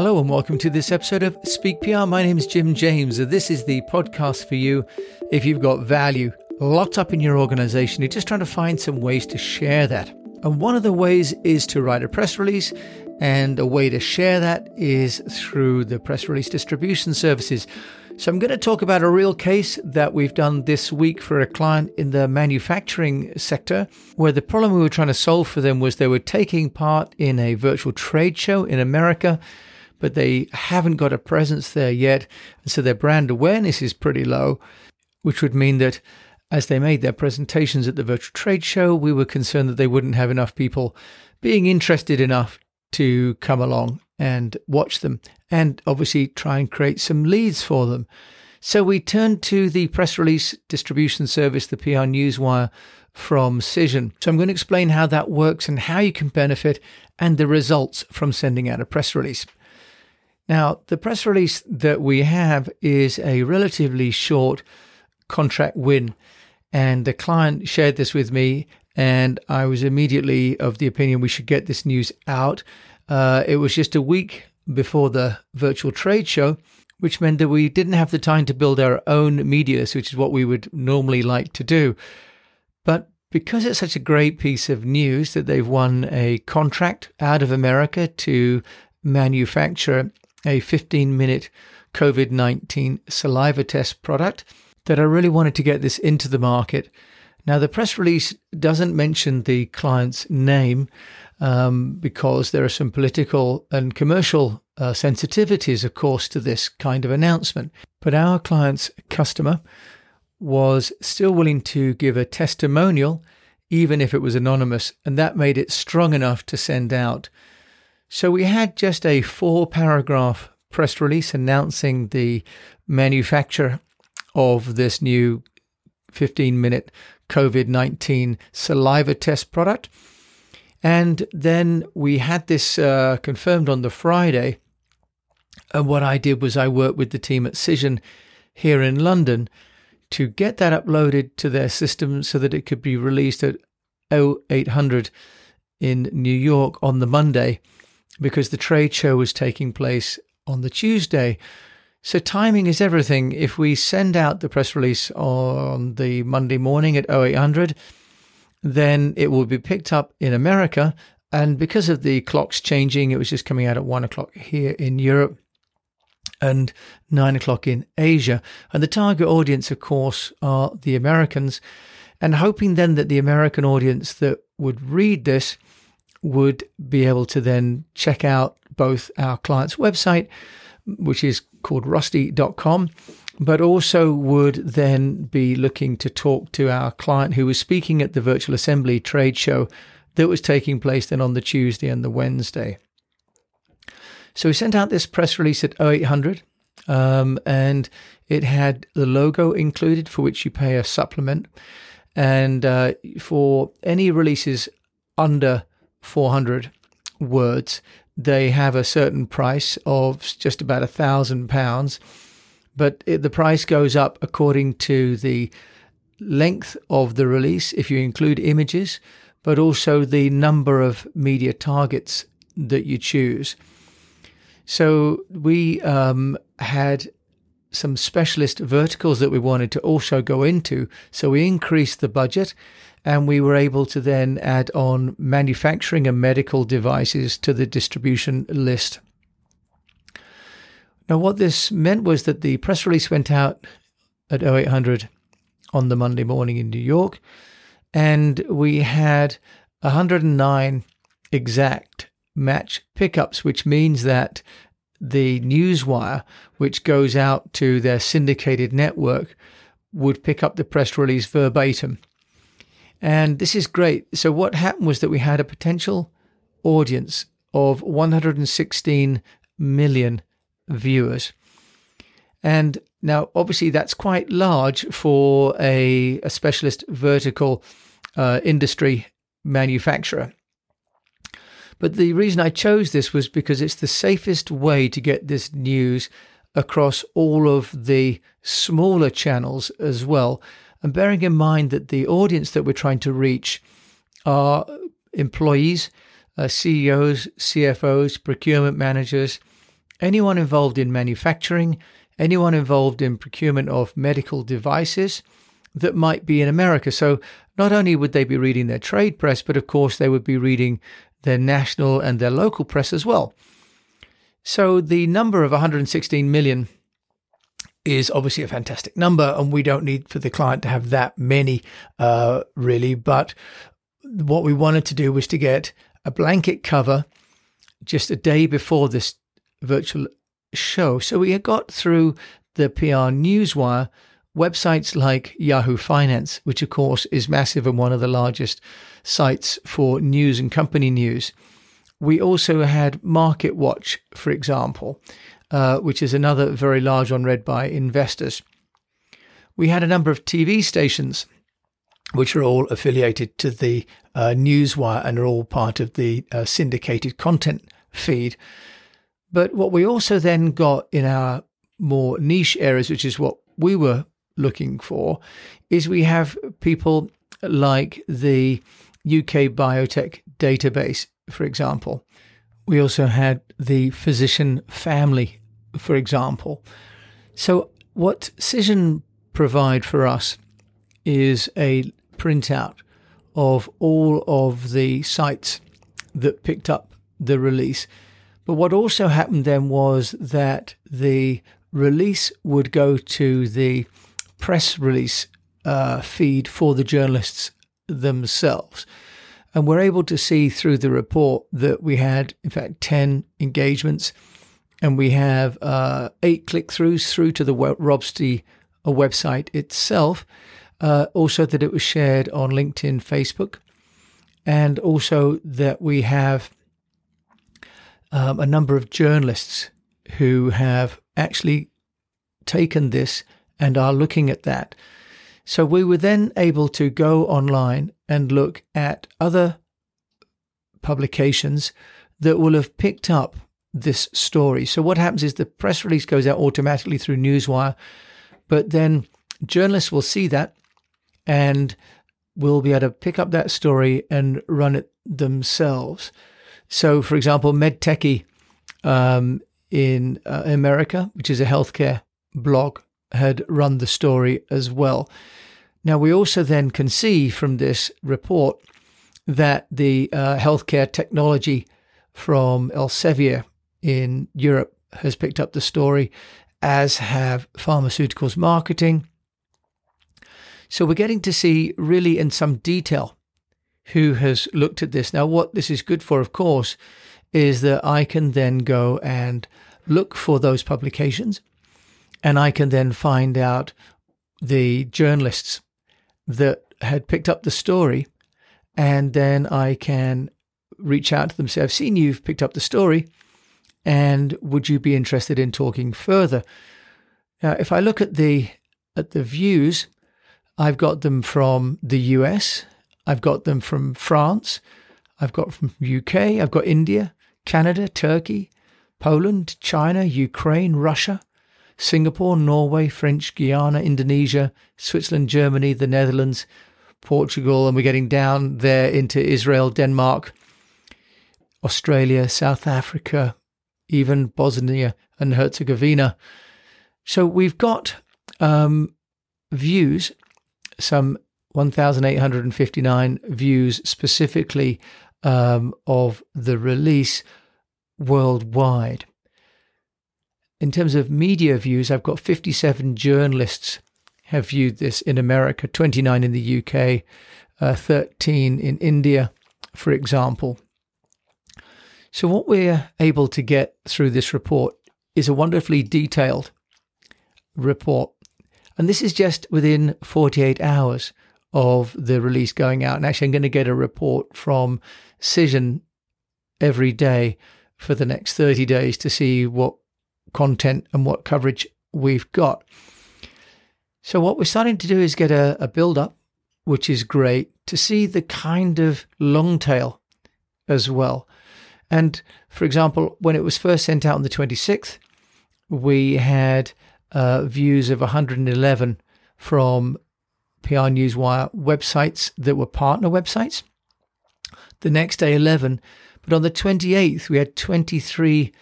Hello and welcome to this episode of Speak PR. My name is Jim James. This is the podcast for you if you've got value locked up in your organization. You're just trying to find some ways to share that. And one of the ways is to write a press release, and a way to share that is through the press release distribution services. So I'm going to talk about a real case that we've done this week for a client in the manufacturing sector, where the problem we were trying to solve for them was they were taking part in a virtual trade show in America, but they haven't got a presence there yet. And so their brand awareness is pretty low, which would mean that as they made their presentations at the virtual trade show, we were concerned that they wouldn't have enough people being interested enough to come along and watch them and obviously try and create some leads for them. So we turned to the press release distribution service, the PR Newswire from Cision. So I'm going to explain how that works and how you can benefit and the results from sending out a press release. Now, the press release that we have is a relatively short contract win, and the client shared this with me, and I was immediately of the opinion we should get this news out. Uh, it was just a week before the virtual trade show, which meant that we didn't have the time to build our own media which is what we would normally like to do. But because it's such a great piece of news that they've won a contract out of America to manufacture a 15 minute COVID 19 saliva test product, that I really wanted to get this into the market. Now, the press release doesn't mention the client's name, um, because there are some political and commercial uh, sensitivities, of course, to this kind of announcement. But our client's customer was still willing to give a testimonial, even if it was anonymous, and that made it strong enough to send out. So we had just a four paragraph press release announcing the manufacture of this new 15 minute COVID 19 saliva test product. And then we had this uh, confirmed on the Friday. And what I did was I worked with the team at Cision here in London to get that uploaded to their system so that it could be released at 0800 in New York on the Monday because the trade show was taking place on the Tuesday. So timing is everything. If we send out the press release on the Monday morning at 0800, then it will be picked up in America. And because of the clocks changing, it was just coming out at one o'clock here in Europe and nine o'clock in Asia. And the target audience, of course, are the Americans. And hoping then that the American audience that would read this would be able to then check out both our client's website, which is called rosti.com, but also would then be looking to talk to our client who was speaking at the virtual assembly trade show that was taking place then on the Tuesday and the Wednesday. So we sent out this press release at 0800 um, and it had the logo included for which you pay a supplement. And uh, for any releases under 400 words, they have a certain price of just about a thousand pounds but it, the price goes up according to the length of the release, if you include images, but also the number of media targets that you choose. So we um, had some specialist verticals that we wanted to also go into. So we increased the budget and we were able to then add on manufacturing and medical devices to the distribution list. Now, what this meant was that the press release went out at 0800 on the Monday morning in New York, and we had 109 exact match pickups, which means that the newswire, which goes out to their syndicated network, would pick up the press release verbatim. And this is great. So, what happened was that we had a potential audience of 116 million viewers. And now, obviously, that's quite large for a, a specialist vertical uh, industry manufacturer. But the reason I chose this was because it's the safest way to get this news across all of the smaller channels as well. And bearing in mind that the audience that we're trying to reach are employees, uh, CEOs, CFOs, procurement managers, anyone involved in manufacturing, anyone involved in procurement of medical devices that might be in America. So not only would they be reading their trade press, but of course they would be reading their national and their local press as well. So the number of 116 million is obviously a fantastic number, and we don't need for the client to have that many, uh, really. But what we wanted to do was to get a blanket cover just a day before this virtual show. So we had got through the PR Newswire websites like Yahoo Finance, which of course is massive and one of the largest sites for news and company news. We also had Market Watch, for example, uh, which is another very large one read by investors. We had a number of TV stations, which are all affiliated to the uh, Newswire and are all part of the uh, syndicated content feed. But what we also then got in our more niche areas, which is what we were looking for, is we have people like the UK Biotech database, for example. We also had the physician family, for example. So, what Cision provide for us is a printout of all of the sites that picked up the release. But what also happened then was that the release would go to the press release uh, feed for the journalists themselves. And we're able to see through the report that we had, in fact, 10 engagements and we have uh, eight click throughs through to the Rosti uh, website itself. Uh, also, that it was shared on LinkedIn, Facebook, and also that we have um, a number of journalists who have actually taken this and are looking at that. So we were then able to go online and look at other publications that will have picked up this story. So what happens is the press release goes out automatically through Newswire, but then journalists will see that and will be able to pick up that story and run it themselves. So, for example, MedTechie um, in uh, America, which is a healthcare blog, had run the story as well. Now, we also then can see from this report that the uh, healthcare technology from Elsevier in Europe has picked up the story, as have pharmaceuticals marketing. So we're getting to see really in some detail who has looked at this. Now, what this is good for, of course, is that I can then go and look for those publications and I can then find out the journalists that had picked up the story, and then I can reach out to them say, I've seen you've picked up the story, and would you be interested in talking further? Now, if I look at the at the views, I've got them from the US, I've got them from France, I've got from UK, I've got India, Canada, Turkey, Poland, China, Ukraine, Russia, Singapore, Norway, French Guiana, Indonesia, Switzerland, Germany, the Netherlands, Portugal, and we're getting down there into Israel, Denmark, Australia, South Africa, even Bosnia and Herzegovina. So we've got um, views, some 1,859 views specifically um, of the release worldwide. In terms of media views, I've got 57 journalists have viewed this in America, 29 in the UK, uh, 13 in India, for example. So, what we're able to get through this report is a wonderfully detailed report. And this is just within 48 hours of the release going out. And actually, I'm going to get a report from Cision every day for the next 30 days to see what content and what coverage we've got. So, what we're starting to do is get a, a build up, which is great to see the kind of long tail as well. And for example, when it was first sent out on the 26th, we had uh, views of 111 from PR Newswire websites that were partner websites. The next day, 11. But on the 28th, we had 23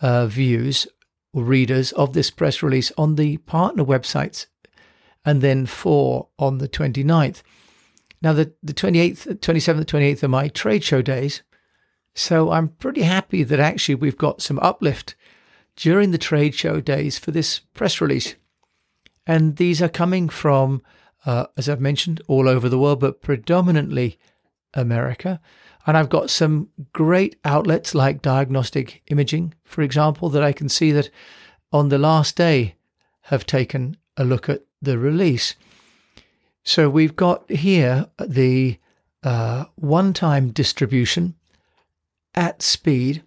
uh, views or readers of this press release on the partner websites, and then four on the 29th. Now, the, the 28th, 27th, 28th are my trade show days. So I'm pretty happy that actually we've got some uplift during the trade show days for this press release. And these are coming from, uh, as I've mentioned, all over the world, but predominantly America. And I've got some great outlets like Diagnostic Imaging, for example, that I can see that on the last day have taken a look at the release. So we've got here the uh, one time distribution at speed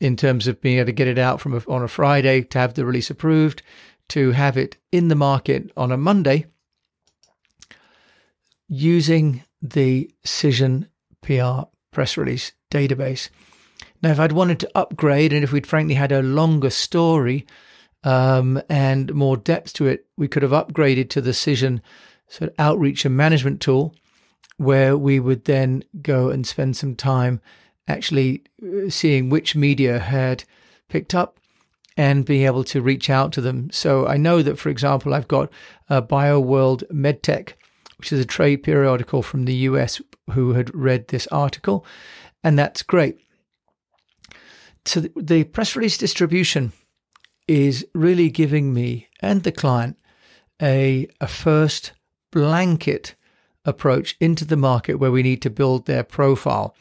in terms of being able to get it out from a, on a Friday to have the release approved, to have it in the market on a Monday using the Cision PR press release database. Now, if I'd wanted to upgrade and if we'd frankly had a longer story um, and more depth to it, we could have upgraded to the Cision sort of outreach and management tool where we would then go and spend some time actually uh, seeing which media had picked up and being able to reach out to them. So I know that, for example, I've got a BioWorld MedTech, which is a trade periodical from the US, who had read this article, and that's great. So the press release distribution is really giving me and the client a, a first blanket approach into the market where we need to build their profile.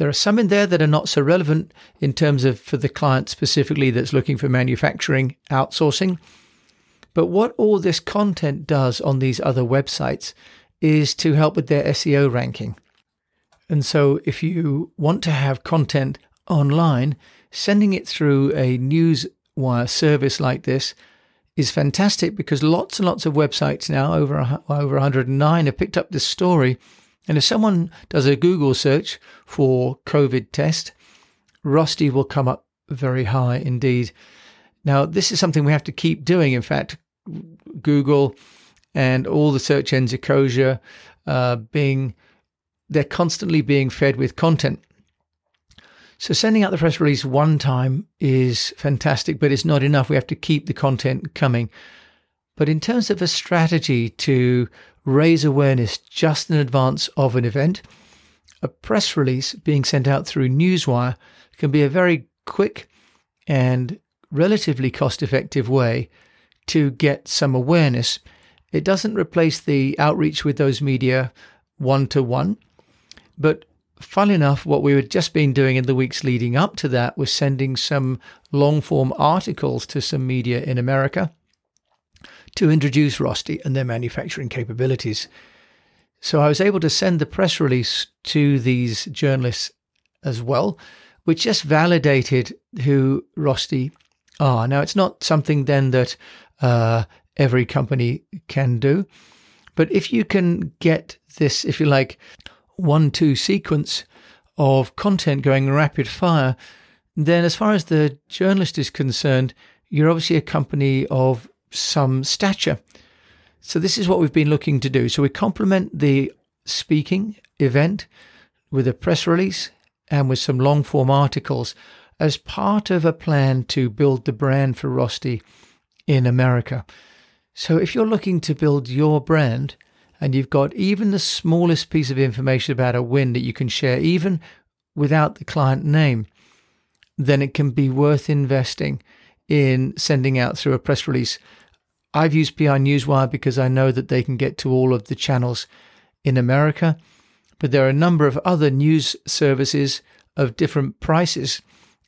There are some in there that are not so relevant in terms of for the client specifically that's looking for manufacturing outsourcing. But what all this content does on these other websites is to help with their SEO ranking. And so if you want to have content online, sending it through a newswire service like this is fantastic because lots and lots of websites now, over, over 109, have picked up this story and if someone does a Google search for COVID test, Rosti will come up very high indeed. Now, this is something we have to keep doing. In fact, Google and all the search engines, Ecosia, uh, Bing they're constantly being fed with content. So sending out the press release one time is fantastic, but it's not enough. We have to keep the content coming. But in terms of a strategy to raise awareness just in advance of an event, a press release being sent out through Newswire can be a very quick and relatively cost effective way to get some awareness. It doesn't replace the outreach with those media one to one, but fun enough, what we had just been doing in the weeks leading up to that was sending some long form articles to some media in America to introduce Rosti and their manufacturing capabilities. So I was able to send the press release to these journalists as well, which just validated who Rosti are. Now, it's not something then that uh, every company can do, but if you can get this, if you like, one two sequence of content going rapid fire, then as far as the journalist is concerned, you're obviously a company of some stature. So, this is what we've been looking to do. So, we complement the speaking event with a press release and with some long form articles as part of a plan to build the brand for Rosti in America. So, if you're looking to build your brand and you've got even the smallest piece of information about a win that you can share, even without the client name, then it can be worth investing in sending out through a press release I've used PR Newswire because I know that they can get to all of the channels in America, but there are a number of other news services of different prices.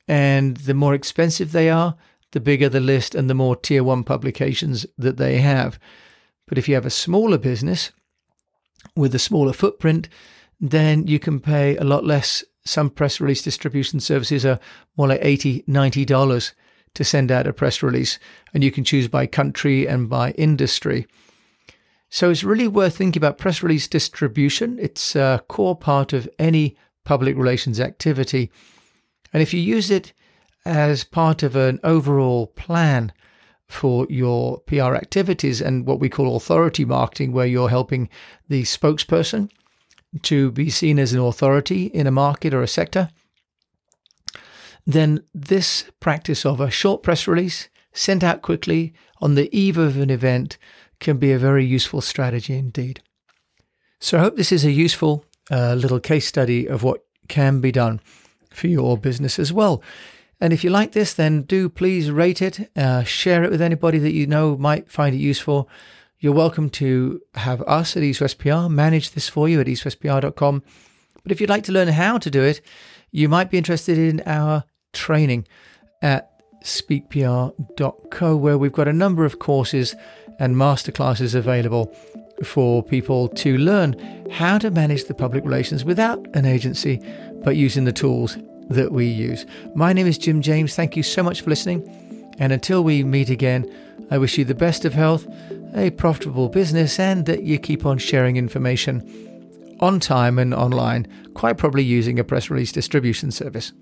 And the more expensive they are, the bigger the list and the more tier one publications that they have. But if you have a smaller business with a smaller footprint, then you can pay a lot less. Some press release distribution services are more like $80, $90 to send out a press release, and you can choose by country and by industry. So it's really worth thinking about press release distribution. It's a core part of any public relations activity. And if you use it as part of an overall plan for your PR activities and what we call authority marketing, where you're helping the spokesperson to be seen as an authority in a market or a sector, then this practice of a short press release sent out quickly on the eve of an event can be a very useful strategy indeed. So I hope this is a useful uh, little case study of what can be done for your business as well. And if you like this, then do please rate it, uh, share it with anybody that you know might find it useful. You're welcome to have us at East West PR manage this for you at eastwestpr.com. But if you'd like to learn how to do it, you might be interested in our training at speakpr.co, where we've got a number of courses and masterclasses available for people to learn how to manage the public relations without an agency, but using the tools that we use. My name is Jim James. Thank you so much for listening. And until we meet again, I wish you the best of health, a profitable business, and that you keep on sharing information on time and online, quite probably using a press release distribution service.